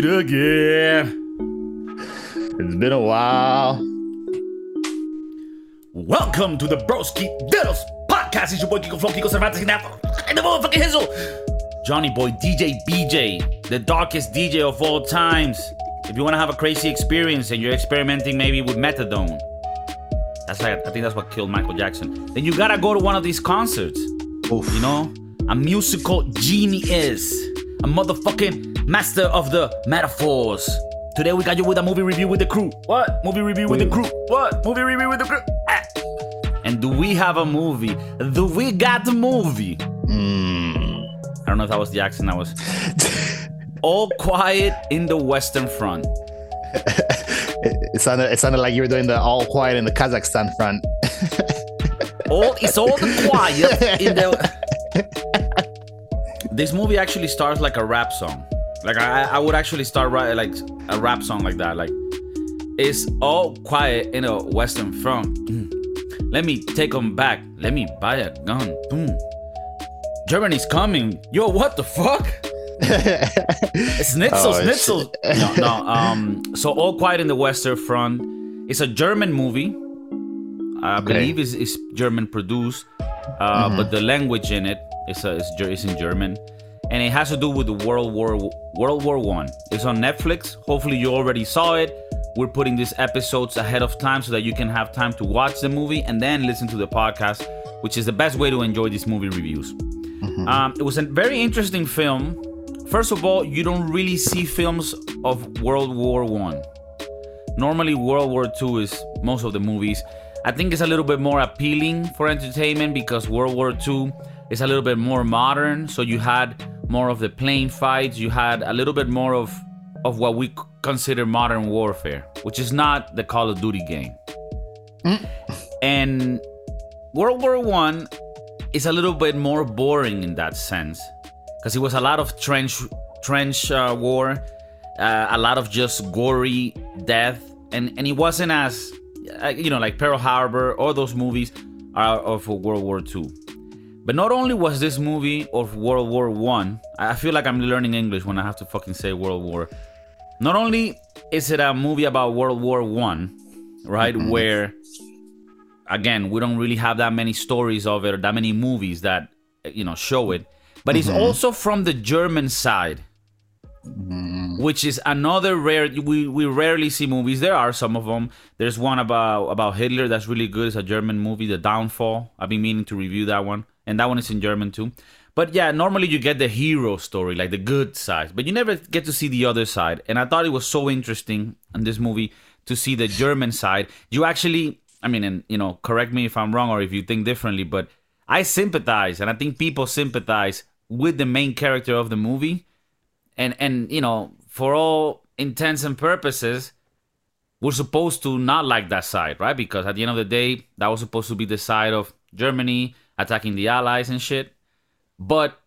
meet again. It's been a while. Welcome to the Broski Diddles podcast. It's your boy Kiko Flow, Kiko Cervantes, and the motherfucking Hizzle. Johnny Boy, DJ BJ, the darkest DJ of all times. If you want to have a crazy experience and you're experimenting maybe with methadone, that's like, I think that's what killed Michael Jackson. Then you gotta go to one of these concerts. Oof. You know, a musical genius, a motherfucking master of the metaphors. Today we got you with a movie review with the crew. What? Movie review with the crew. What? Movie review with the crew. Ah. And do we have a movie? Do we got the movie? Mm. I don't know if that was the accent I was. All quiet in the Western Front. It, it sounded it sounded like you were doing the all quiet in the Kazakhstan front. All it's all the quiet in the. this movie actually starts like a rap song. Like I, I would actually start writing like a rap song like that. Like it's all quiet in a Western Front. Mm. Let me take them back. Let me buy a gun. Boom. Germany's coming. Yo, what the fuck? snitzel, Oh, schnitzel. No, no. Um, so all quiet in the Western Front. It's a German movie. I Okay. believe is is German produced, uh, but the language in it is uh, is, Ger- is in German, and it has to do with the World War World War One. It's on Netflix. Hopefully, you already saw it. We're putting these episodes ahead of time so that you can have time to watch the movie and then listen to the podcast, which is the best way to enjoy these movie reviews. Um, it was a very interesting film. First of all, you don't really see films of World War One. Normally, World War Two is most of the movies. I think it's a little bit more appealing for entertainment because World War Two is a little bit more modern. So you had more of the plane fights. You had a little bit more of of what we consider modern warfare, which is not the Call of Duty game. And World War One is a little bit more boring in that sense because it was a lot of trench trench uh, war, uh, a lot of just gory death, and and it wasn't as uh, you know like Pearl Harbor or those movies are of World War Two. But not only was this movie of World War One, I I feel like I'm learning English when I have to fucking say World War. Not only is it a movie about World War One, right, mm-hmm. where again we don't really have that many stories of it or that many movies that you know show it, but it's mm-hmm. also from the German side mm-hmm. which is another rare we, we rarely see movies. There are some of them there's one about about hitler that's really good. It's a german movie the downfall. I've been meaning to review that one and that one is in german too. But yeah normally you get the hero story like the good side but you never get to see the other side. And i thought it was so interesting in this movie to see the german side. You actually i mean and you know correct me if i'm wrong or if you think differently but i sympathize and i think people sympathize with the main character of the movie. And and you know for all intents and purposes we're supposed to not like that side right? Because at the end of the day that was supposed to be the side of germany attacking the allies and shit but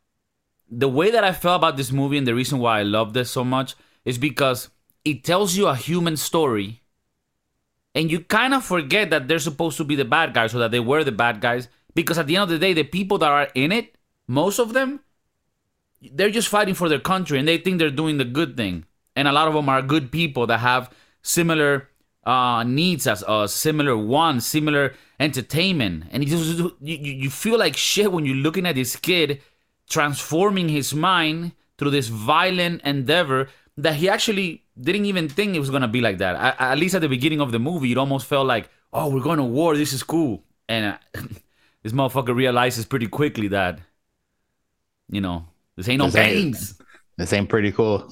the way that i felt about this movie and the reason why i love this so much is because it tells you a human story and you kind of forget that they're supposed to be the bad guys or that they were the bad guys because at the end of the day the people that are in it most of them they're just fighting for their country and they think they're doing the good thing. And a lot of them are good people that have similar uh, needs as us, similar one, similar entertainment. And you, just, you, you feel like shit when you're looking at this kid transforming his mind through this violent endeavor that he actually didn't even think it was gonna be like that. At, at least at the beginning of the movie, it almost felt like, oh, we're going to war. This is cool. And uh, this motherfucker realizes pretty quickly that, you know, this ain't no This ain't- games. this ain't pretty cool.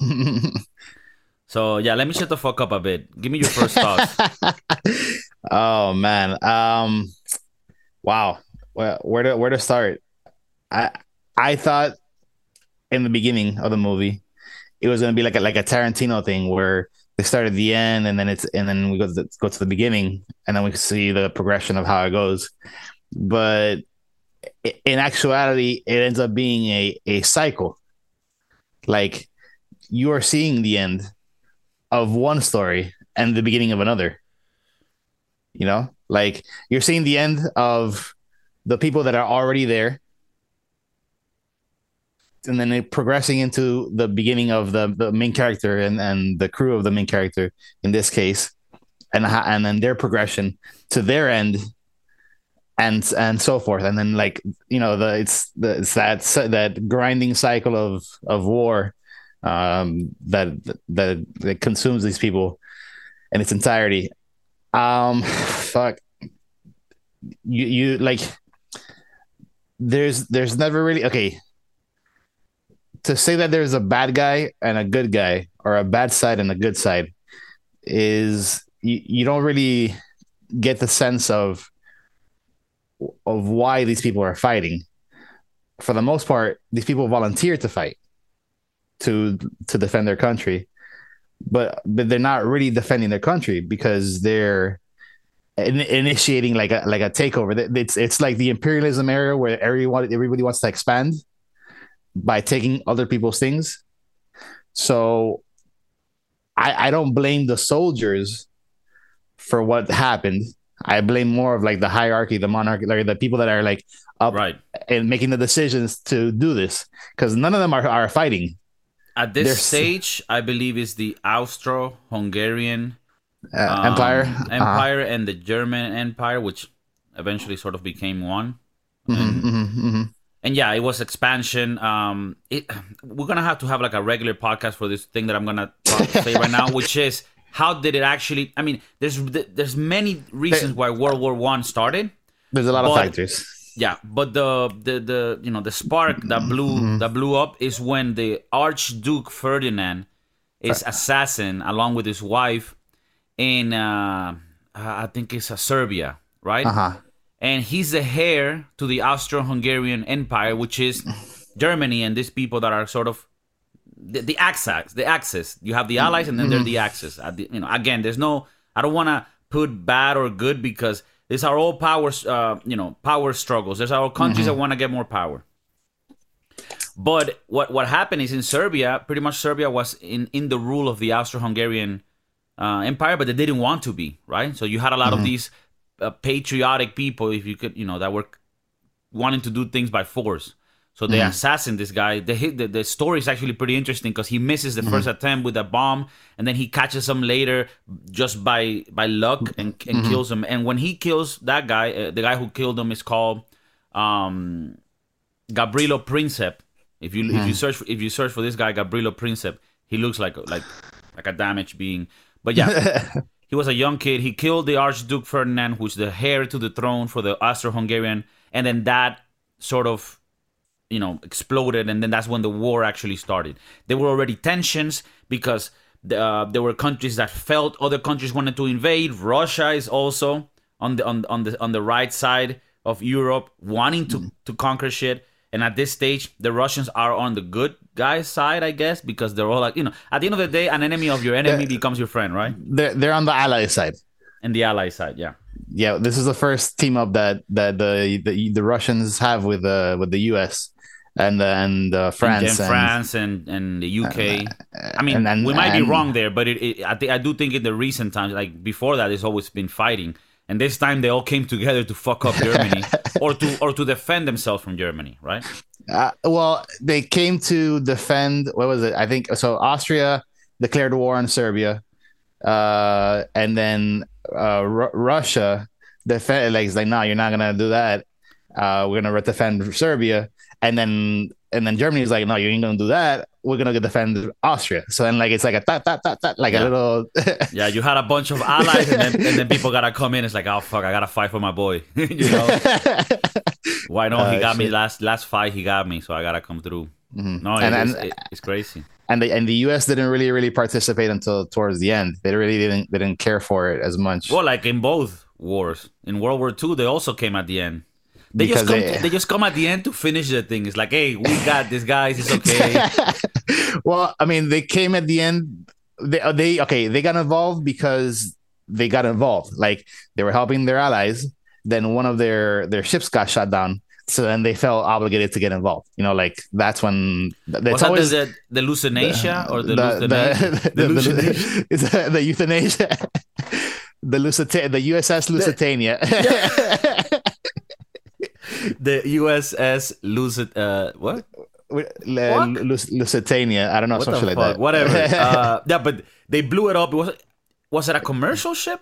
So yeah, let me shut the fuck up a bit. Give me your first thoughts. oh man. Um wow. Well, where to where to start? I I thought in the beginning of the movie it was gonna be like a like a Tarantino thing where they start at the end and then it's and then we go to the, go to the beginning and then we see the progression of how it goes. But in actuality, it ends up being a a cycle. Like you are seeing the end of one story and the beginning of another. You know, like you're seeing the end of the people that are already there. and then it progressing into the beginning of the the main character and and the crew of the main character in this case, and and then their progression to their end, and and so forth, and then like you know the it's the it's that that grinding cycle of of war, um, that that that consumes these people in its entirety. Um, fuck. You you like. There's there's never really okay to say that there's a bad guy and a good guy or a bad side and a good side is you, you don't really get the sense of of why these people are fighting for the most part these people volunteer to fight to to defend their country but but they're not really defending their country because they're in, initiating like a like a takeover it's it's like the imperialism era where everyone everybody wants to expand by taking other people's things. So I, I don't blame the soldiers for what happened. I blame more of like the hierarchy, the monarchy, like the people that are like up right. and making the decisions to do this because none of them are, are fighting. At this They're, stage, I believe is the Austro-Hungarian uh, um, empire, empire, uh-huh. and the German empire, which eventually sort of became one. Mm-hmm, and, mm-hmm, mm-hmm and yeah, it was expansion. Um, it, we're gonna have to have like a regular podcast for this thing that I'm gonna say right now, which is how did it actually? I mean, there's there's many reasons why World War One started. There's a lot of factors. Yeah, but the the the you know the spark that blew mm-hmm. that blew up is when the Archduke Ferdinand is assassin along with his wife in uh, I think it's a Serbia, right? Uh-huh and he's the heir to the Austro-Hungarian Empire, which is Germany and these people that are sort of the, the axis. The axis. You have the allies, and then they're the axis. You know, again, there's no. I don't want to put bad or good because these are all power. Uh, you know, power struggles. There's all countries mm-hmm. that want to get more power. But what what happened is in Serbia, pretty much Serbia was in in the rule of the Austro-Hungarian uh, Empire, but they didn't want to be right. So you had a lot mm-hmm. of these uh, patriotic people, if you could, you know, that were wanting to do things by force. So they mm. assassinate this guy. The, the, the story is actually pretty interesting because he misses the mm. first attempt with a bomb, and then he catches him later just by by luck and, and mm-hmm. kills him. And when he kills that guy, uh, the guy who killed him is called um, Gavrilo Princip. If you mm. if you mm. search for, if you search for this guy Gavrilo Princip, he looks like like like a damaged being. But yeah, He was a young kid. He killed the Archduke Ferdinand, who's the heir to the throne for the Austro-Hungarian, and then that sort of, you know, exploded, and then that's when the war actually started. There were already tensions because the, uh, there were countries that felt other countries wanted to invade. Russia is also on the on, on the on the right side of Europe, wanting to mm. to conquer shit. And at this stage, the Russians are on the good guys' side, I guess, because they're all like, you know, at the end of the day, an enemy of your enemy they're, becomes your friend, right? They're they're on the ally side. And the ally side, yeah. Yeah, this is the first team up that that the the, the Russians have with the with the U.S. and uh, France and, and, France and and the UK. Uh, I mean, and, we might be wrong there, but it, it I, th- I do think in the recent times, like before that, it's always been fighting and this time they all came together to fuck up Germany or to or to defend themselves from Germany, right? Uh, well, they came to defend. What was it? I think so. Austria declared war on Serbia, uh, and then uh, R- Russia defend. Like, it's like, no, you're not gonna do that. Uh, we're gonna defend Serbia, and then and then Germany's like, no, you ain't gonna do that. We're gonna defend Austria. So then, like, it's like a that that that that, like yeah. a little. yeah, you had a bunch of allies, and then, and then people gotta come in. It's like, oh fuck, I gotta fight for my boy. you know, why not? Uh, he got shit. me last last fight. He got me, so I gotta come through. Mm-hmm. No, and, it, and, it, it's crazy. And the and the U.S. didn't really really participate until towards the end. They really didn't they didn't care for it as much. Well, like in both wars, in World War II, they also came at the end. They just come. They, they, just come at the end to finish the thing. It's like, hey, we got this, guys. It's okay. well, I mean, they came at the end. They, uh, they okay. They got involved because they got involved. Like they were helping their allies. Then one of their their ships got shot down. So then they felt obligated to get involved. You know, like that's when that's always the, the Lusitania or the, the, the, the, the, it's the euthanasia. the Lusitania, the USS Lusitania. Yeah the USS Lucid. Uh, what? Lus Lusitania. I don't know, What something like that. Whatever. uh, yeah, but they blew it up. It was was it a commercial ship?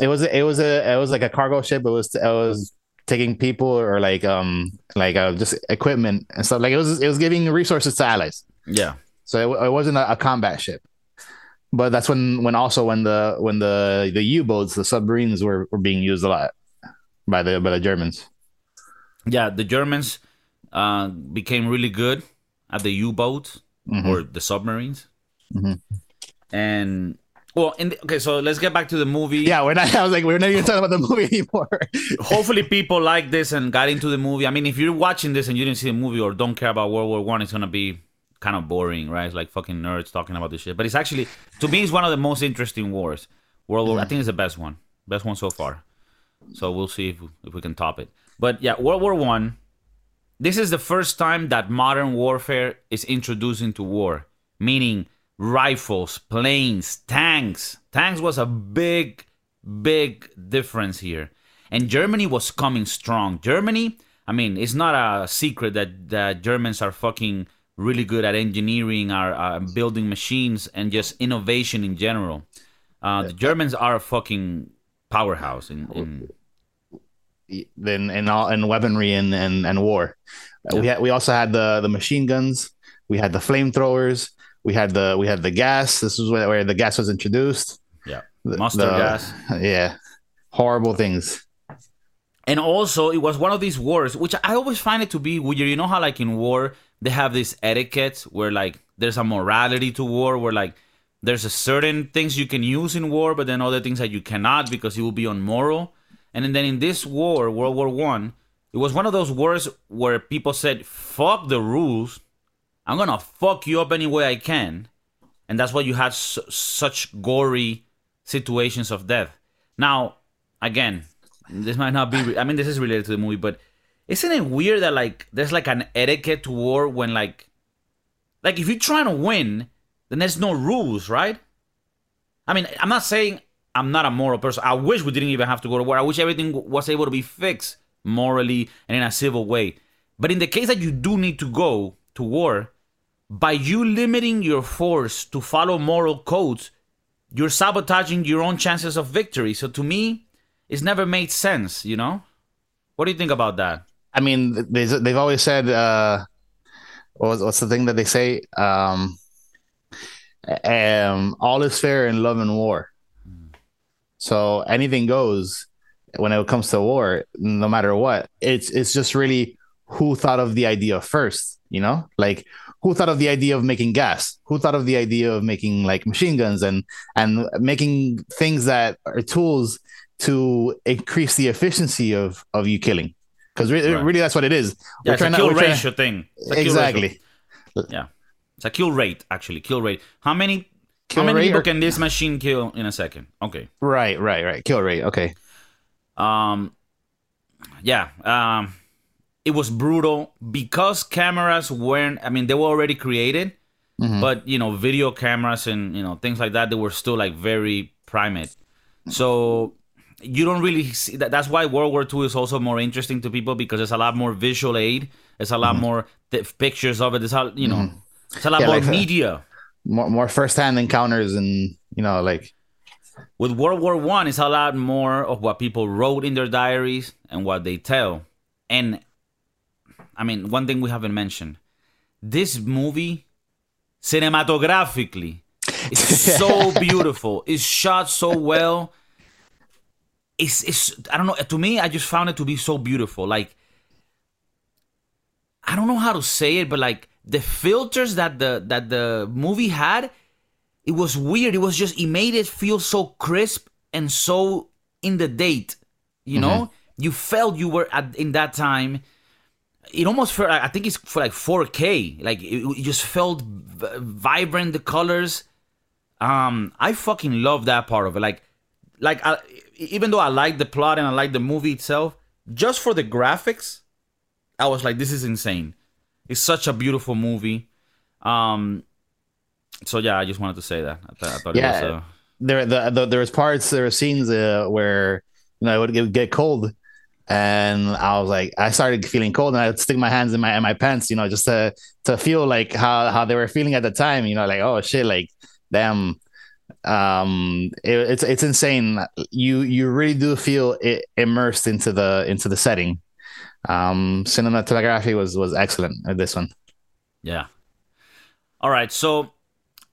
it was it was a it was like a cargo ship. It was it was taking people or like um like uh, just equipment and stuff. Like it was it was giving resources to allies. Yeah. So it, it wasn't a, a combat ship. But that's when when also when the when the the U boats the submarines were, were being used a lot by the by the Germans. Yeah, the Germans uh, became really good at the U-boats Mhm. or the submarines. Mhm. And well, in the, okay, so let's get back to the movie. Yeah, we're not. I was like, we're not even talking about the movie anymore. Hopefully, people like this and got into the movie. I mean, if you're watching this and you didn't see the movie or don't care about World War One, it's gonna be kind of boring, right? It's like fucking nerds talking about this shit. But it's actually, to me, it's one of the most interesting wars. World War. I think it's the best one, best one so far. So we'll see if if we can top it. But yeah, World War One. This is the first time that modern warfare is introduced into war, meaning rifles, planes, tanks. Tanks was a big, big difference here. And Germany was coming strong. Germany, I mean, it's not a secret that, that Germans are fucking really good at engineering, are uh, building machines, and just innovation in general. Uh, the Germans are a fucking powerhouse in, in then in all in weaponry and and, and war. Uh, We had we also had the the machine guns. We had the flamethrowers. We had the we had the gas. This is where, where the gas was introduced. yeah, The- mustard the- gas. Yeah, horrible things. And also, it was one of these wars, which I always find it to be weird. You know how, like in war, they have this etiquette where, like, there's a morality to war, where, like, there's a certain things you can use in war, but then other things that you cannot because it will be unmoral. And then in this war, World War One, it was one of those wars where people said, "Fuck the rules, I'm gonna fuck you up any way I can," and that's why you had su- such gory situations of death. Now, again, this might not be. Re- I mean, this is related to the movie, but isn't it weird that like there's like an etiquette to war when like, like if you're trying to win, then there's no rules, right? I mean, I'm not saying I'm not a moral person. I wish we didn't even have to go to war. I wish everything was able to be fixed morally and in a civil way. But in the case that you do need to go to war, by you limiting your force to follow moral codes, you're sabotaging your own chances of victory. So to me, it's never made sense, you know? What do you think about that? I mean, they they've always said, uh, what's the thing that they say? Um, um, all is fair in love and war. So anything goes when it comes to war, no matter what. It's it's just really who thought of the idea first, you know? Like who thought of the idea of making gas? Who thought of the idea of making like machine guns and and making things that are tools to increase the efficiency of of you killing? Because really, Right. really, that's what it is. Yeah, it's a to- kill we're trying- thing. It's a kill exactly. ratio. Yeah. It's a kill rate, actually. Kill rate. How many Kill how many rate people or- can this machine kill in a second? Okay. Right, right, right. Kill rate. Okay. Um yeah. Um it was brutal because cameras weren't I mean they were already created, Mhm. but you know, video cameras and you know, things like that, they were still like very primate. So you don't really see that that's why World War II is also more interesting to people because there's a lot more visual aid. There's a lot more th- pictures of it. There's a you know it's a lot Yeah, more like, uh, media. More more first hand encounters and you know like With World War One, it's a lot more of what people wrote in their diaries and what they tell. And I mean, one thing we haven't mentioned: this movie, cinematographically, is so beautiful. It's shot so well. It's it's I don't know. To me, I just found it to be so beautiful. Like I don't know how to say it, but like the filters that the that the movie had, it was weird. It was just it made it feel so crisp and so in the date. You know, you felt you were at in that time. It almost felt. I think it's for like 4K. Like it, it just felt v- vibrant. The colors. Um, I fucking love that part of it. Like, like I, even though I like the plot and I like the movie itself, just for the graphics, I was like, this is insane. It's such a beautiful movie. Um, so yeah, I just wanted to say that. I thought, I thought Yeah. it was. Uh, there the, the there was parts there were scenes uh, where you know it would get, get cold and I was like, I started feeling cold, and I'd stick my hands in my in my pants, you know, just to to feel like how how they were feeling at the time, you know, like oh shit, like damn, um, it, it's it's insane. You you really do feel it immersed into the into the setting. Um, cinematography was was excellent at this one. Yeah. All right, so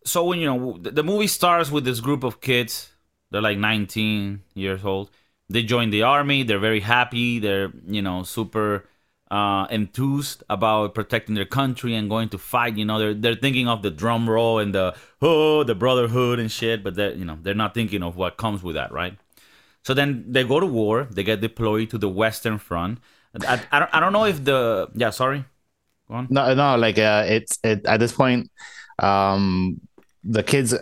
so when you know the, movie starts with this group of kids, they're like 19 years old they join the army. They're very happy. They're you know super uh, enthused about protecting their country and going to fight. You know, they're they're thinking of the drum roll and the oh the brotherhood and shit, but they're you know they're not thinking of what comes with that, right? So then they go to war. They get deployed to the Western Front. I, I, don't, I don't know if the yeah sorry go on no no like uh it's it at this point um the kids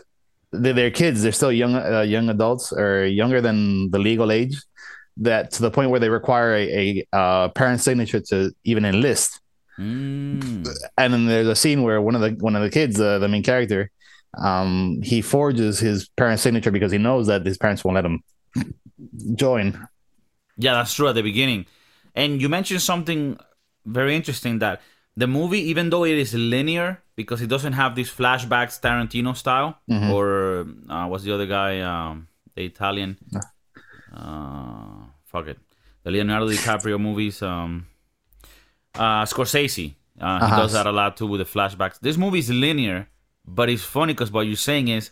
they're, they're kids. They're still young, uh, young adults or younger than the legal age. That to the point where they require a, a uh, parent signature to even enlist. Mm. And then there's a scene where one of the one of the kids, uh, the main character, um, he forges his parent signature because he knows that his parents won't let him join. Yeah, that's true at the beginning. And you mentioned something very interesting that the movie, even though it is linear, because it doesn't have these flashbacks Tarantino style, mm-hmm. or uh, what's the other guy, um, the Italian, uh, fuck it, the Leonardo DiCaprio movies, um, uh, Scorsese. Uh, uh-huh. He does that a lot too with the flashbacks. This movie is linear, but it's funny because what you're saying is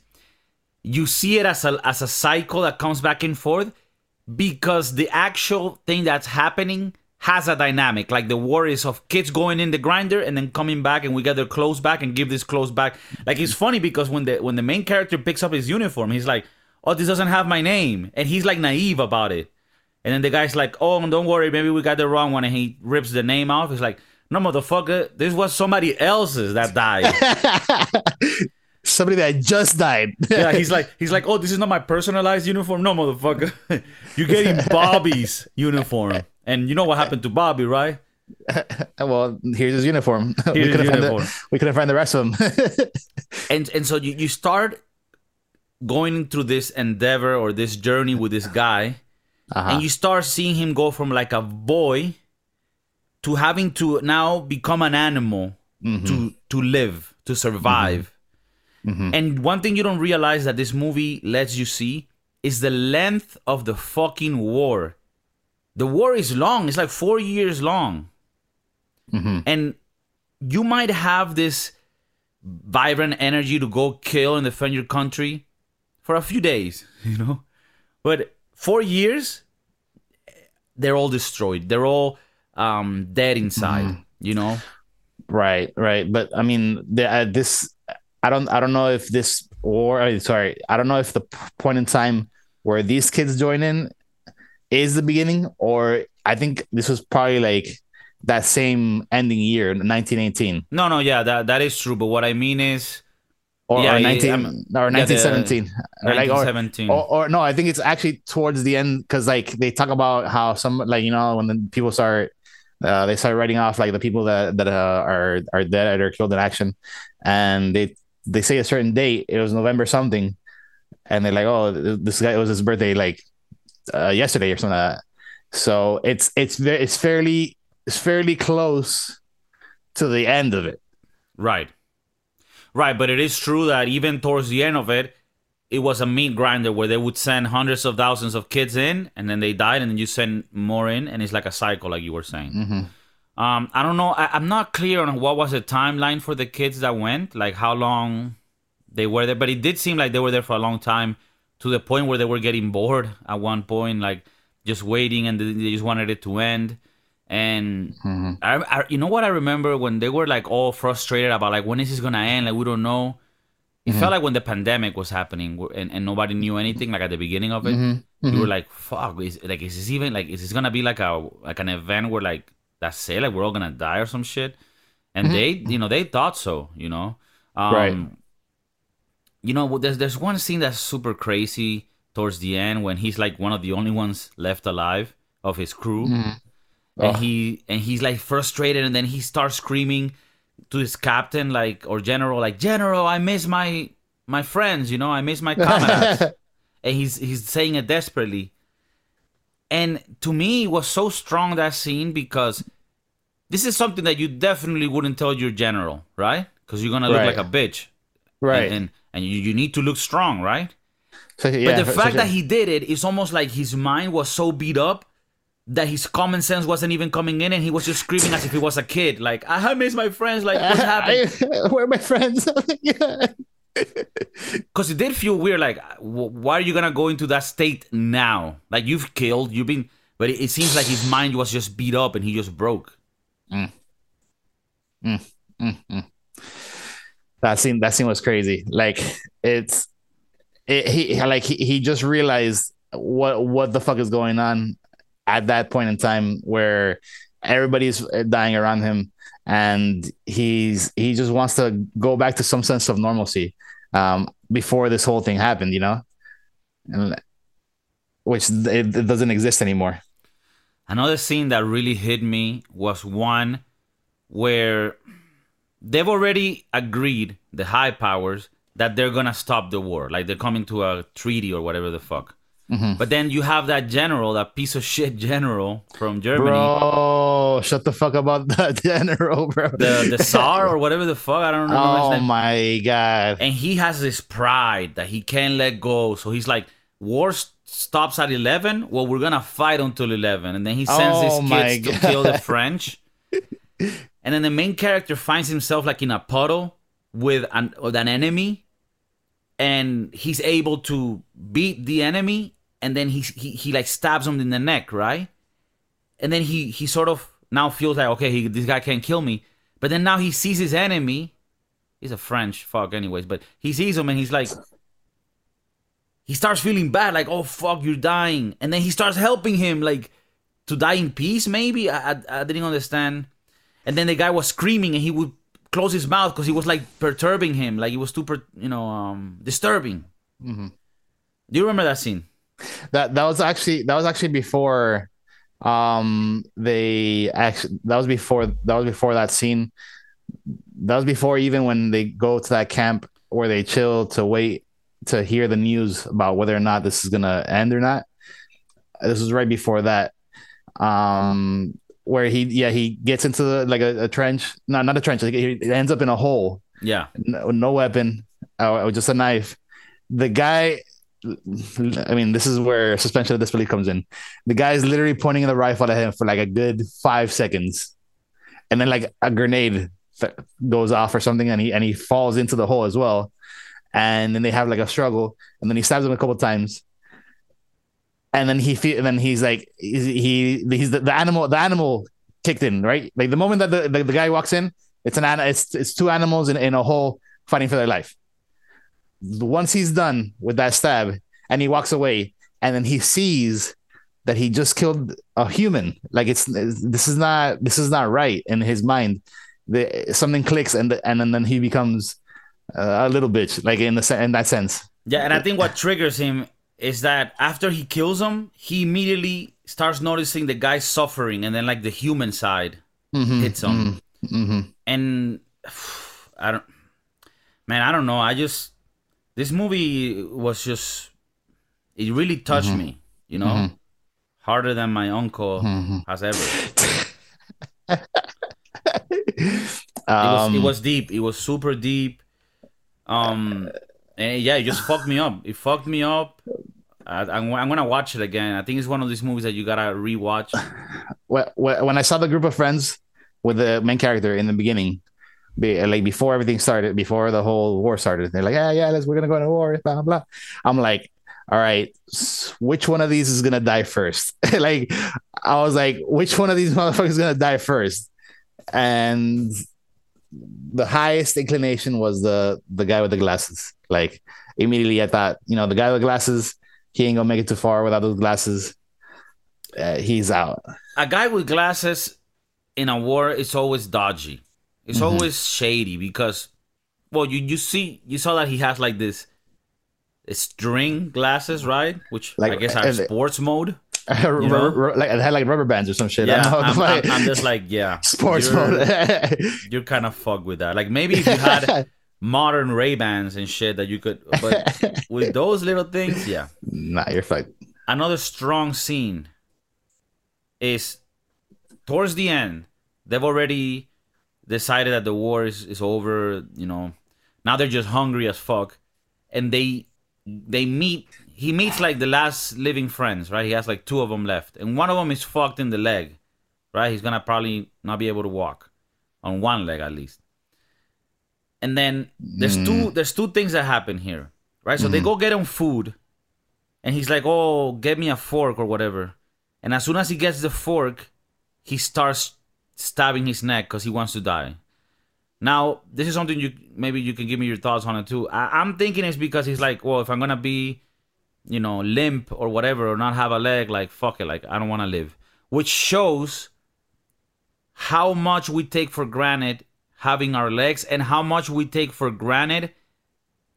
you see it as a as a cycle that comes back and forth because the actual thing that's happening has a dynamic like the worries of kids going in the grinder and then coming back and we get their clothes back and give this clothes back. Like it's funny because when the when the main character picks up his uniform he's like oh this doesn't have my name. And he's like naive about it. And then the guy's like oh don't worry maybe we got the wrong one. And he rips the name off. He's like no motherfucker this was somebody else's that died somebody that just died. yeah, he's like, he's like, oh, this is not my personalized uniform. No, motherfucker, you're getting Bobby's uniform. And you know what happened to Bobby, right? well, here's his uniform. Here's we couldn't find the, we couldn't find the rest of them. and and so you, you start going through this endeavor or this journey with this guy, uh-huh. and you start seeing him go from like a boy to having to now become an animal mm-hmm. to to live to survive. Mm-hmm. Mm-hmm. And one thing you don't realize that this movie lets you see is the length of the fucking war the war is long. It's like four years long. Mm-hmm. And you might have this vibrant energy to go kill and defend your country for a few days, you know? But four years, they're all destroyed. They're all um, dead inside, mm-hmm. you know? Right, right. But I mean, the, uh, this, I don't, I don't know if this uh, sorry, I don't know if the point in time where these kids join in is the beginning, or I think this was probably like that same ending year, 1918. No, no, yeah, that that is true. But what I mean is, or, yeah, or 19 or 1917, yeah, or like or, or, or, no, I think it's actually towards the end because like they talk about how some like you know when the people start. Uh, they start writing off like the people that that uh, are are dead or killed in action, and they they say a certain date. It was November something, and they're like, "Oh, this guy it was his birthday like uh, yesterday or something like that. So it's it's very it's fairly it's fairly close to the end of it. Right. Right, but it is true that even towards the end of it, it was a meat grinder where they would send hundreds of thousands of kids in and then they died and then you send more in and it's like a cycle like you were saying. Mm-hmm. Um, I don't know. I, am not clear on what was the timeline for the kids that went, like how long they were there, but it did seem like they were there for a long time to the point where they were getting bored at one point, like just waiting and they just wanted it to end. And mm-hmm. I, I, you know what I remember when they were like all frustrated about like when is this gonna end? Like we don't know. It mm-hmm. felt like when the pandemic was happening and, and nobody knew anything. Like at the beginning of it, mm-hmm. you were mm-hmm. like, "Fuck!" Is like is this even like is this gonna be like a like an event where like that's it? Like we're all gonna die or some shit? And mm-hmm. they, you know, they thought so. You know, um, right you know, there's there's one scene that's super crazy towards the end when he's like one of the only ones left alive of his crew, mm. and oh. he and he's like frustrated, and then he starts screaming to his captain like or general like General, I miss my my friends, you know, I miss my comrades, and he's he's saying it desperately. And to me, it was so strong that scene because this is something that you definitely wouldn't tell your general, right? Because you're gonna look Right. like a bitch, Right. And and, and you, you need to look strong, right? So, yeah, but the fact a- that he did it is almost like his mind was so beat up that his common sense wasn't even coming in, and he was just screaming as if he was a kid, like "I miss my friends." Like what's happening? Where are my friends? yeah. Because it did feel weird. Like, why are you gonna go into that state now? Like you've killed, you've been, but it, it seems like his mind was just beat up and he just broke. Mm. Mm, mm, that scene that scene was crazy. Like it's it, he like he, he just realized what what the fuck is going on at that point in time where everybody's dying around him and he's he just wants to go back to some sense of normalcy um before this whole thing happened you know? And which it, it doesn't exist anymore Another scene that really hit me was one where they've already agreed, the high powers, that they're gonna stop the war. Like they're coming to a treaty or whatever the fuck. Mm-hmm. But then you have that general, that piece of shit general from Germany, bro shut the fuck about that general bro the the Tsar or whatever the fuck. I don't know. oh my god and he has this pride that he can't let go. So he's like, war s- stops at 11. Well, we're to fight until 11. And then he sends Oh his kids to kill the French. and then the main character finds himself like in a puddle with an, with an enemy. And he's able to beat the enemy. And then he, he, he like stabs him in the neck, right? And then he, he sort of now feels like, okay, he, this guy can't kill me. But then now he sees his enemy he's a French fuck anyways, but he sees him and he's like he starts feeling bad, like, oh fuck, you're dying. And then he starts helping him, like, to die in peace, maybe? I, I, I didn't understand. And then the guy was screaming and he would close his mouth because he was like perturbing him, like it was too, per- you know, um, disturbing. Do you remember that scene? that that was actually that was actually before um they actually that was before that was before that scene that was before even when they go to that camp where they chill to wait to hear the news about whether or not this is gonna end or not this was right before that um where he yeah he gets into the, like a, a trench no not a trench like he ends up in a hole Yeah. no, no weapon, uh, just a knife. The guy, I mean, this is where suspension of disbelief comes in. The guy is literally pointing the rifle at him for like a good five seconds, and then like a grenade goes off or something, and he and he falls into the hole as well. And then they have like a struggle, and then he stabs him a couple times, and then he feel, and then he's like he he's the, the animal the animal kicked in right? Like the moment that the, the, the guy walks in it's an it's it's two animals in, in a hole fighting for their life. Once he's done with that stab and he walks away and then he sees that he just killed a human like it's, this is not this is not right in his mind. The, something clicks and and then, then he becomes uh, a little bitch like in the in that sense Yeah, and I think what triggers him is that after he kills him, he immediately starts noticing the guy suffering, and then like the human side Mhm, hits him. mhm, mhm. And I don't, man, I don't know. I just this movie was just it really touched Mm-hmm. me. You know, harder than my uncle Mm-hmm. has ever. It was, um, it was deep. It was super deep. Um, and yeah, it just fucked me up. It fucked me up. I, I'm, I'm gonna watch it again. I think it's one of these movies that you gotta rewatch. wh- wh- when I saw the group of friends with the main character in the beginning, be, like before everything started, before the whole war started, they're like, yeah, yeah, let's we're gonna go to war, blah blah. I'm like, all right, which one of these is gonna die first? like, I was like, which one of these motherfuckers is gonna die first? And the highest inclination was the the guy with the glasses. Like immediately, I thought, you know, the guy with the glasses, he ain't gonna make it too far without those glasses. Uh, he's out. A guy with glasses in a war is always dodgy. It's Mm-hmm. always shady because, well, you you see you saw that he has like this string glasses, right? Which like, I guess are sports mode. Rubber- like it had like rubber bands or some shit. I Yeah, don't know. I'm, Like, I'm, I'm just like yeah, sports you're- mode. you're kind of fucked with that. Like maybe if you had modern Ray Bans and shit that you could, but with those little things, yeah. nah, you're fucked. Another strong scene is towards the end, they've already decided that the war is, is over, you know. Now they're just hungry as fuck. And they they meet he meets like the last living friends, right? He has like two of them left. And one of them is fucked in the leg, right? He's gonna probably not be able to walk. On one leg at least. And then there's Mm. two there's two things that happen here. Right? So they go get him food. And he's like, Oh, get me a fork or whatever. And as soon as he gets the fork, he starts stabbing his neck because he wants to die. Now, this is something you maybe you can give me your thoughts on it too. I, I'm thinking it's because he's like, well, if I'm gonna be, you know, limp or whatever, or not have a leg, like fuck it, like I don't want to live, which shows how much we take for granted having our legs and how much we take for granted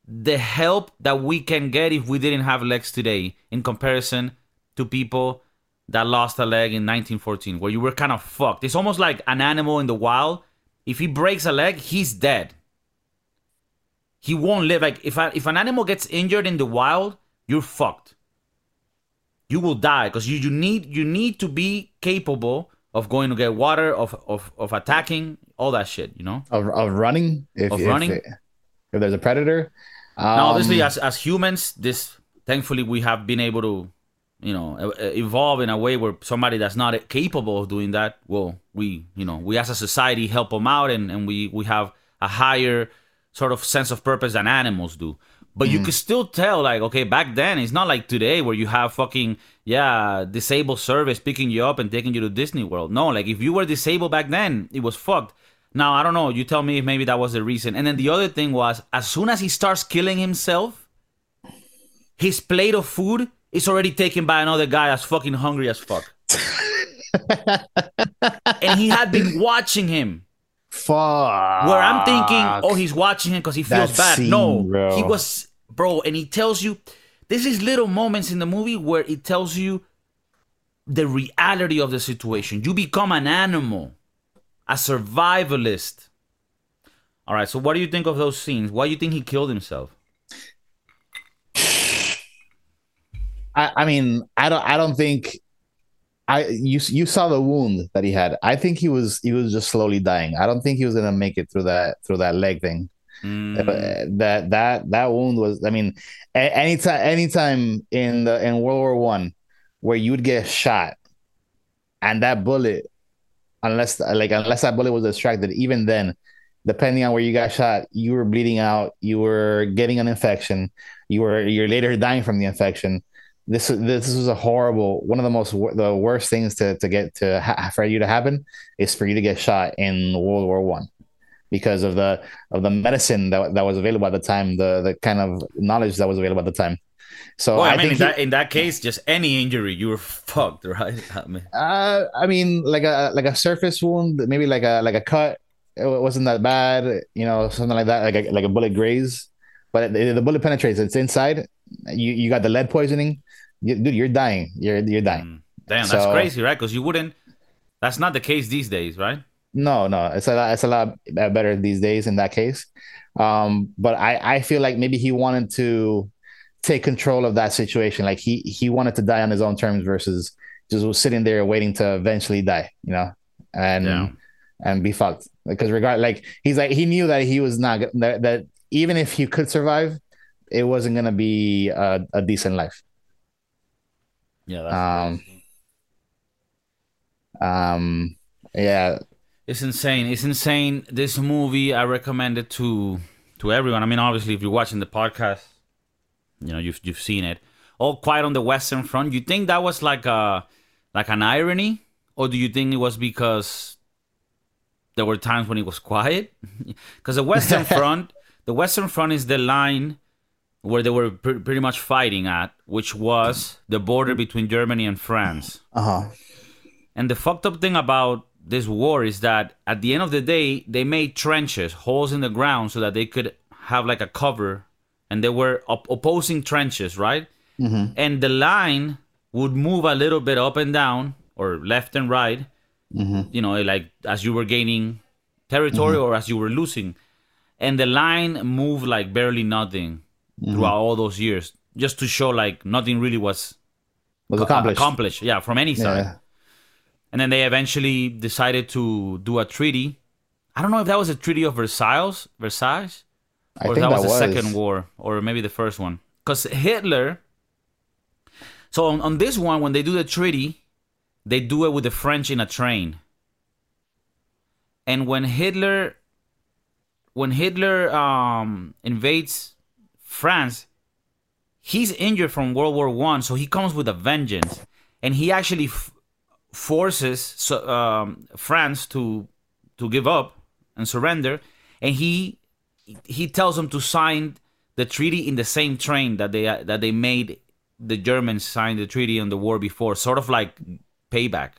the help that we can get if we didn't have legs today in comparison to people that lost a leg in 1914 where you were kind of fucked. It's almost like an animal in the wild. If he breaks a leg he's dead. He won't live. Like if if an animal gets injured in the wild you're fucked you will die because you, you need you need to be capable of going to get water of of, of attacking all that shit you know Of, of running. If, Of if- running? If, there's a predator. now obviously Um, as, as humans this thankfully we have been able to you know evolve in a way where somebody that's not capable of doing that well we you know we as a society help them out and, and we we have a higher sort of sense of purpose than animals do but you mm. could still tell like okay back then it's not like today where you have fucking yeah disabled service picking you up and taking you to disney world no like if you were disabled back then it was fucked now i don't know you tell me if maybe that was the reason and then the other thing was as soon as he starts killing himself his plate of food is already taken by another guy that's fucking hungry as fuck. and he had been watching him. Fuck. Where I'm thinking, oh, he's watching him because he feels That bad. scene, no, bro. he was, bro, and he tells you, this is little moments in the movie where it tells you the reality of the situation. You become an animal, a survivalist. All right, so what do you think of those scenes? Why do you think he killed himself? I, I mean, I don't. I don't think. I you you saw the wound that he had. I think he was he was just slowly dying. I don't think he was gonna make it through that through that leg thing. Mm, Uh, that that that wound was. I mean, a- anytime anytime in the in World War One, where you would get shot, and that bullet, unless like unless that bullet was distracted, even then, depending on where you got shot, you were bleeding out, you were getting an infection, you were you're later dying from the infection. This this was a horrible one of the most the worst things to to get to ha- for you to happen is for you to get shot in World War One because of the of the medicine that, that was available at the time, the the kind of knowledge that was available at the time. So Well, I, I, mean, in he- that in that case, just any injury, you were fucked, right? I mean, Uh, I mean, like a like a surface wound, maybe like a like a cut. It wasn't that bad, you know, something like that, like a, like a bullet graze. But the, the bullet penetrates; it's inside. You you got the lead poisoning, you, dude. You're dying. You're you're dying. mm, damn, that's crazy, right? Because you wouldn't. That's not the case these days, right? No, no, it's a lot, it's a lot better these days in that case. Um, but I I feel like maybe he wanted to take control of that situation. Like he he wanted to die on his own terms versus just was sitting there waiting to eventually die. You know, and. Yeah. and be fucked because regard like he's like he knew that he was not that, that even if he could survive it wasn't gonna be a, a decent life Yeah, that's Um, um yeah It's insane. It's insane. This movie, I recommend it to to everyone. I mean, obviously, if you're watching the podcast, you know you've you've seen it. All quiet on the Western Front. You think that was like a like an irony, or do you think it was because there were times when it was quiet? Because the Western Front, the Western Front is the line where they were pre- pretty much fighting at, which was the border between Germany and France. uh-huh And the fucked up thing about this war is that at the end of the day, they made trenches, holes in the ground, so that they could have like a cover, and they were op- opposing trenches, right? Mhm. And the line would move a little bit up and down, or left and right, Mhm. you know, like as you were gaining territory or as you were losing. And the line moved like barely nothing throughout all those years, just to show like nothing really was was accomplished accomplished. Yeah, from any side. yeah and then they eventually decided to do a treaty. I don't know if that was a Treaty of Versailles, Versailles, I or think that was that the was second war, or maybe the first one. Because Hitler. So on, on this one, when they do the treaty, they do it with the French in a train. And when Hitler, when Hitler um, invades France, he's injured from World War One, so he comes with a vengeance, and he actually f- forces so, um, France to to give up and surrender, and he he tells them to sign the treaty in the same train that they that they made the Germans sign the treaty on the war before, sort of like payback.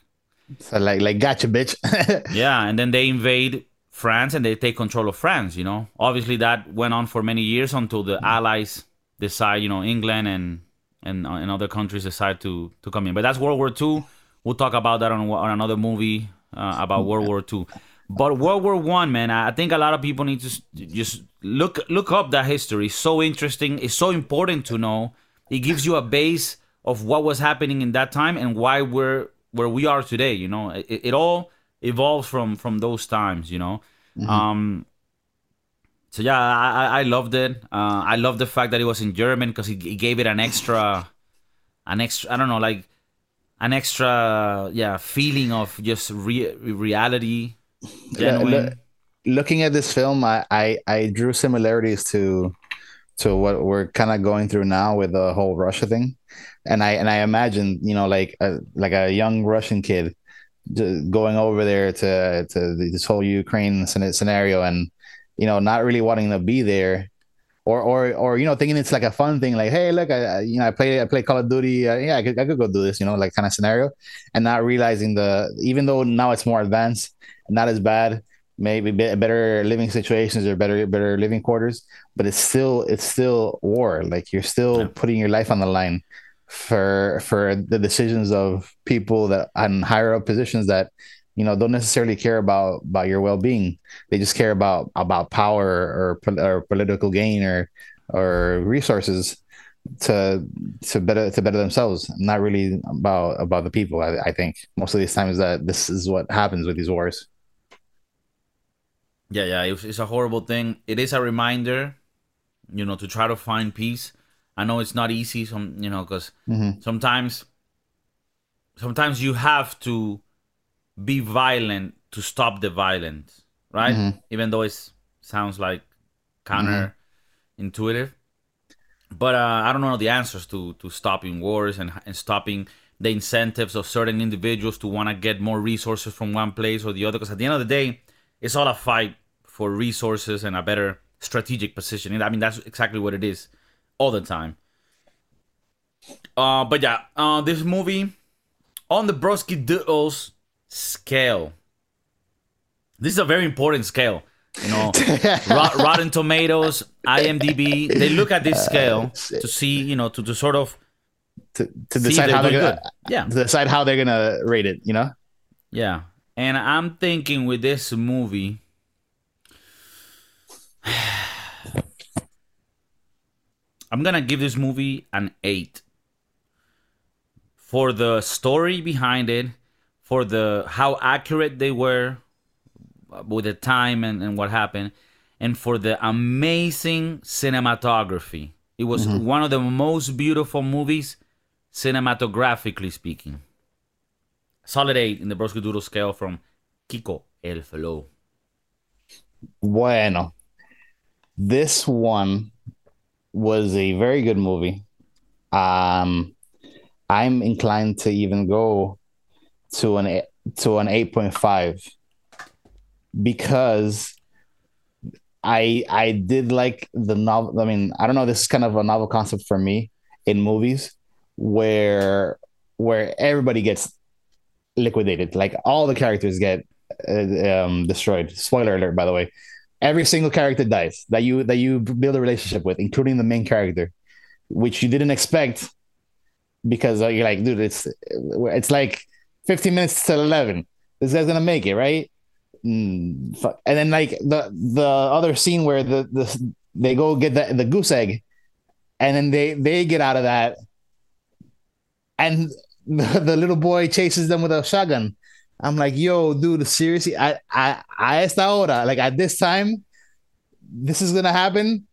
So like like gotcha, bitch. Yeah, and then they invade France and they take control of France. You know, obviously that went on for many years until the Allies decide, you know, England and and uh, and other countries decide to to come in. But that's World War II. We'll talk about that on, on another movie uh, about World War II. But World War One, man, I think a lot of people need to just look look up that history. It's so interesting. It's so important to know. It gives you a base of what was happening in that time and why we're where we are today. You know, it, it all evolves from from those times. You know, um, so yeah, I, I- I loved it. Uh, I love the fact that it was in German because it, it gave it an extra, an extra. I don't know, like an extra, yeah, feeling of just re- reality. Genuine. Look- looking at this film, I, I I drew similarities to to what we're kind of going through now with the whole Russia thing, and I and I imagine you know like a like a young Russian kid going over there to to this whole Ukraine scenario and you know not really wanting to be there. Or, or, or you know, thinking it's like a fun thing, like, hey, look, I, you know, I play, I play Call of Duty, uh, yeah, I could, I could go do this, you know, like kind of scenario, and not realizing the, even though now it's more advanced, not as bad, maybe be- better living situations or better better living quarters but it's still it's still war like you're still Yeah. putting your life on the line for for the decisions of people that on higher up positions that you know don't necessarily care about about your well-being they just care about about power or, or political gain or or resources to to better to better themselves not really about about the people I, I think most of these times that this is what happens with these wars Yeah, yeah, it's, it's a horrible thing. It is a reminder, you know, to try to find peace. I know it's not easy, some you know, because Mhm. sometimes, sometimes you have to be violent to stop the violence, right? Mhm. Even though it sounds like counter intuitive, but uh, I don't know the answers to to stopping wars and and stopping the incentives of certain individuals to want to get more resources from one place or the other. Because at the end of the day, it's all a fight for resources and a better strategic positioning. I mean, that's exactly what it is all the time. Uh, but yeah, uh, this movie on the Broski Doodles scale. This is a very important scale. You know, Rot- Rotten Tomatoes, IMDb, they look at this uh, scale to see, you know, to, to sort of to, to decide how they're gonna good. Yeah. to decide how they're gonna rate it. You know, Yeah. And I'm thinking with this movie, I'm going to give this movie an 8 for the story behind it, for the how accurate they were with the time and, and what happened, and for the amazing cinematography. It was one of the most beautiful movies cinematographically speaking. Solid 8 in the Broski Doodle scale from Kiko El Flow. bueno, this one was a very good movie. Um, I'm inclined to even go to an eight- to an eight point five because I I did like the novel. I mean, I don't know. This is kind of a novel concept for me in movies where where everybody gets liquidated. Like all the characters get uh, um, destroyed. Spoiler alert, by the way. Every single character dies that you that you build a relationship with, including the main character, which you didn't expect because uh, you're like, dude, it's it's like 15 minutes to 11. This guy's gonna make it, right? Mm, fuck. And then like the the other scene where the the they go get the the goose egg, and then they they get out of that, and the, the little boy chases them with a shotgun. I'm like, yo, dude, seriously, I, I, I esta hora, like at this time, this is gonna happen.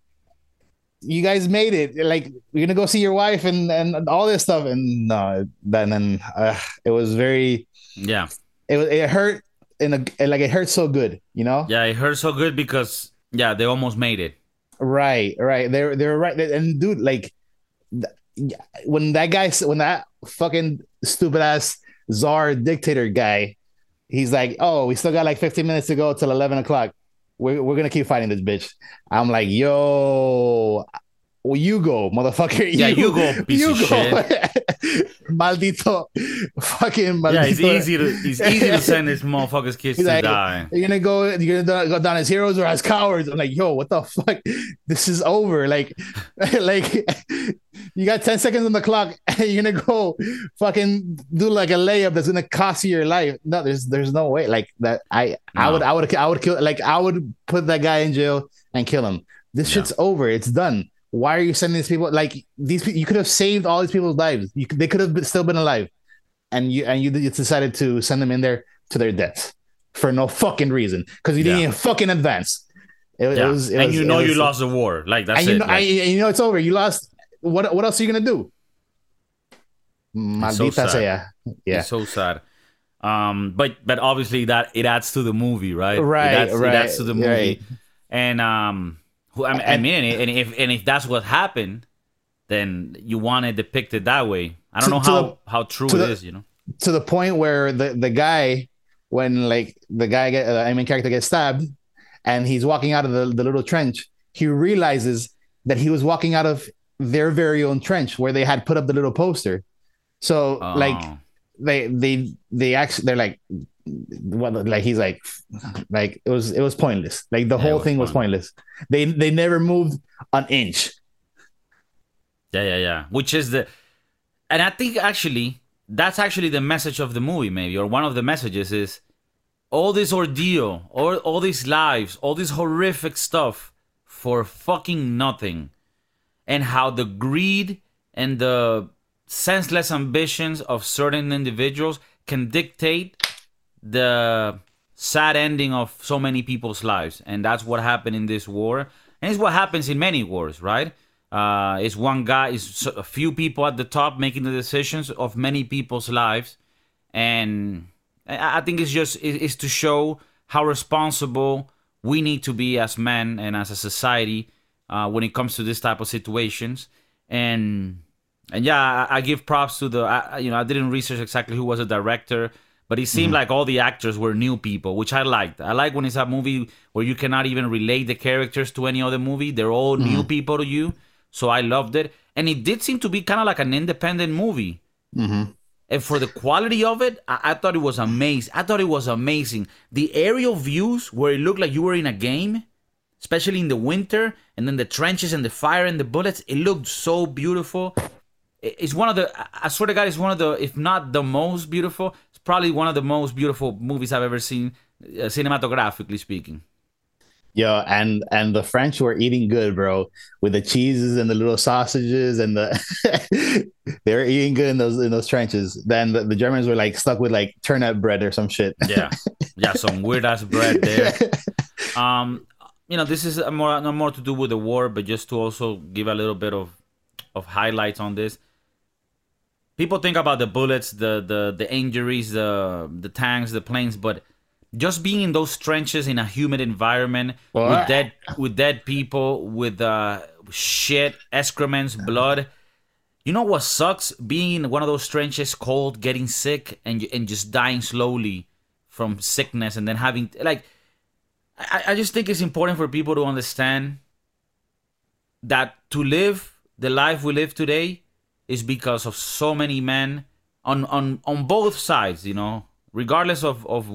You guys made it. Like, you're gonna go see your wife and and all this stuff. And no, then then uh, it was very, Yeah. it was it hurt in a like it hurt so good, you know. Yeah, it hurt so good because yeah, they almost made it. Right, right. They're they're right. And dude, like when that guy, when that fucking stupid ass czar dictator guy, he's like, "Oh, we still got like 15 minutes to go till 11 o'clock. We're we're gonna keep fighting this bitch." I'm like, "Yo." Well, you go, motherfucker. Yeah, you go, piece you of shit. Maldito. Fucking maldito. Yeah, it's easy to it's easy to send these motherfuckers kids He's to like, die. You're gonna go. You're gonna go down as heroes or as cowards. I'm like, yo, what the fuck? This is over. Like, like you got ten seconds on the clock. And you're gonna go fucking do like a layup that's gonna cost you your life. No, there's there's no way. Like that. I I would I would I would kill. Like I would put that guy in jail and kill him. This Yeah. shit's over. It's done. Why are you sending these people? Like these, you could have saved all these people's lives. You they could have still been alive, and you and you decided to send them in there to their deaths for no fucking reason because you didn't Yeah. even fucking advance. It, it Yeah. was, it and was- you it know you lost the war. Like that's and you it. know, Like, I, you know it's over. You lost. What what else are you gonna do? so Maldita sad. sea. Yeah. It's so sad. Um, but but obviously that it adds to the movie, right? Right, It adds, right, It adds to the movie, right. and um, who, I mean, I And- mean, and if and if that's what happened, then you want to depict it depicted that way. I don't To- know to how the- how true it the- is, you know. To the point where the the guy, when like the guy get uh, I mean character gets stabbed, and he's walking out of the, the little trench, he realizes that he was walking out of their very own trench where they had put up the little poster. So like Oh. they they they actually they're like what like he's like like it was it was pointless. Like the Yeah, whole was thing was pointless. They they never moved an inch. Yeah, yeah, yeah. Which is the, and I think actually that's actually the message of the movie, maybe, or one of the messages is all this ordeal, all all these lives, all this horrific stuff for fucking nothing, and how the greed and the senseless ambitions of certain individuals can dictate the sad ending of so many people's lives. And that's what happened in this war. And it's what happens in many wars right? Uh, it's one guy it's a few people at the top making the decisions of many people's lives. And i think it's just it's to show how responsible we need to be as men and as a society uh, when it comes to this type of situations. And and yeah, I, I give props to the. I, you know, I didn't research exactly who was the director, but it seemed like all the actors were new people, which I liked. I like when it's a movie where you cannot even relate the characters to any other movie; they're all new people to you. So I loved it, and it did seem to be kind of like an independent movie. mm-hmm. And for the quality of it, I, I thought it was amazing. I thought it was amazing. The aerial views where it looked like you were in a game, especially in the winter, and then the trenches and the fire and the bullets, it looked so beautiful. It's one of the, I- swear to God, it's one of the, if not the most beautiful, probably one of the most beautiful movies I've ever seen, uh, cinematographically speaking. Yo, and and the French were eating good, bro, with the cheeses and the little sausages and the they were eating good in those in those trenches. Then the, the Germans were like stuck with like turnip bread or some shit. Yeah. yeah, some weird ass bread there. um you know this is a more not more to do with the war but just to also give a little bit of of highlights on this people think about the bullets the the the injuries the the tanks the planes but just being in those trenches in a humid environment Well, with dead with dead people with uh shit excrements blood you know what sucks? Being in one of those trenches cold getting sick and and just dying slowly from sickness and then having like I, I just think it's important for people to understand that to live the life we live today is because of so many men on on on both sides you know regardless of of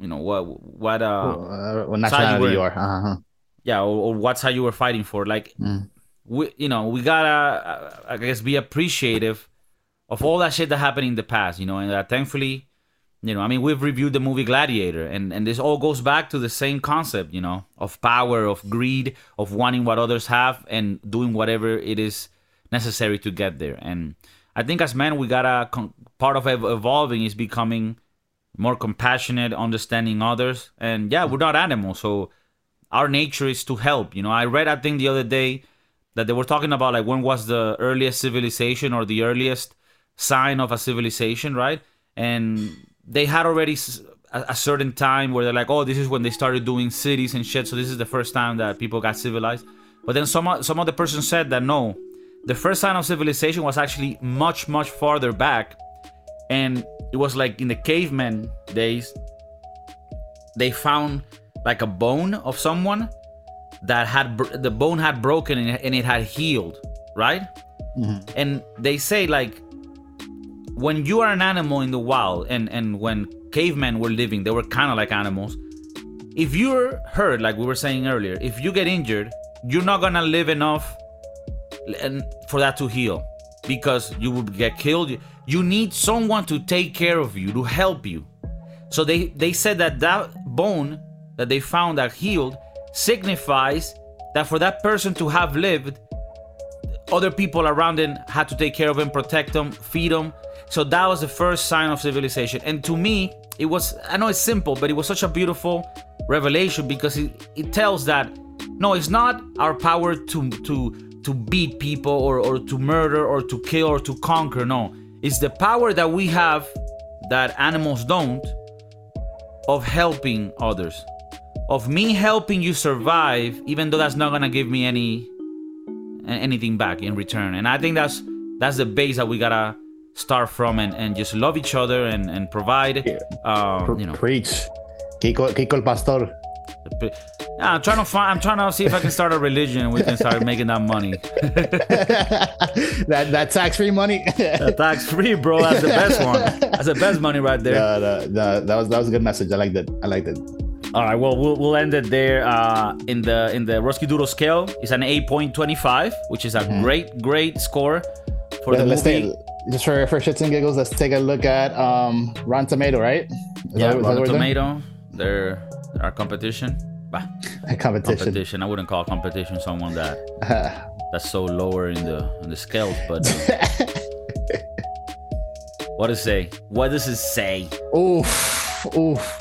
you know what what uh Uh, what Side nationality you you were- are? Uh-huh. yeah or, or what side you were fighting for like Mm. we you know we gotta uh, i guess be appreciative of all that shit that happened in the past you know and that thankfully you know i mean we've reviewed the movie gladiator and and this all goes back to the same concept you know of power of greed of wanting what others have and doing whatever it is necessary to get there and i think as men we gotta part of evolving is becoming more compassionate, understanding others. And yeah, we're not animals, so our nature is to help. You know, I read I think the other day that they were talking about like when was the earliest civilization or the earliest sign of a civilization, right? And they had already a, certain time where they're like, oh, this is when they started doing cities and shit. So this is the first time that people got civilized. But then some some other person said that no, the first sign of civilization was actually much much farther back, and it was like in the caveman days. They found like a bone of someone that had the bone had broken and it had healed, right? Mm-hmm. And they say like when you are an animal in the wild and and when cavemen were living, they were kind of like animals. If you're hurt, like we were saying earlier, if you get injured, you're not gonna live enough for that to heal because you would get killed. You need someone to take care of you, to help you. So they, they said that that bone that they found that healed signifies that for that person to have lived, other people around him had to take care of him, protect him, feed him. So that was the first sign of civilization. And to me, it was I know it's simple, but it was such a beautiful revelation because it, it tells that no, it's not our power to to to beat people or, or to murder or to kill or to conquer. No, it's the power that we have that animals don't of helping others, of me helping you survive, even though that's not gonna give me any anything back in return. And I think that's that's the base that we gotta start from and, and just love each other and, and provide. Um, you know, preach. Kiko, Kiko el Pastor. Yeah, I'm trying to find. I'm trying to see if I can start a religion and we can start making that money. that that tax free money. tax free, bro. That's the best one. That's the best money right there. That was that was a good message. I like that. I like that. All right, well, we'll, we'll end it there. Uh, in the in the Doodle scale, it's an 8.25, which is a mm-hmm. great great score for the let's movie. Take, just for for shits and giggles, let's take a look at um Rotten Tomato, right? Is yeah, that, Rotten Tomato. They're our competition. Bah, competition. Competition. I wouldn't call competition someone that that's so lower in the in the scales, but. Uh, what does it say? What does it say? Oof, oof.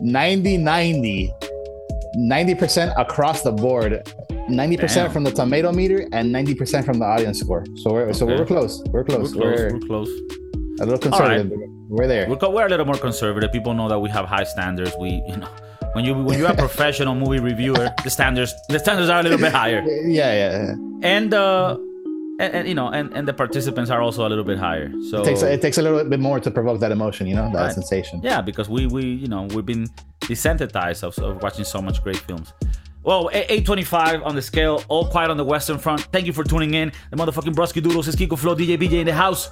90 90. 90% across the board 90% Damn. from the tomato meter and 90% from the audience score. So we're okay. so we're close. We're close. We're, close. We're, we're close. A little conservative. Right. We're there. We're, we're a little more conservative. People know that we have high standards. We, you know, when you when you're a professional movie reviewer, the standards the standards are a little bit higher. Yeah, yeah. Yeah. And uh and, and, you know, and, and the participants are also a little bit higher. So it takes it takes a little bit more to provoke that emotion, you know, that right. sensation. Yeah, because we we you know we've been desensitized of, of watching so much great films. Well, 825 on the scale, all quiet on the Western Front. Thank you for tuning in. The motherfucking Broski Doodles is Kiko Flow, DJ BJ in the house.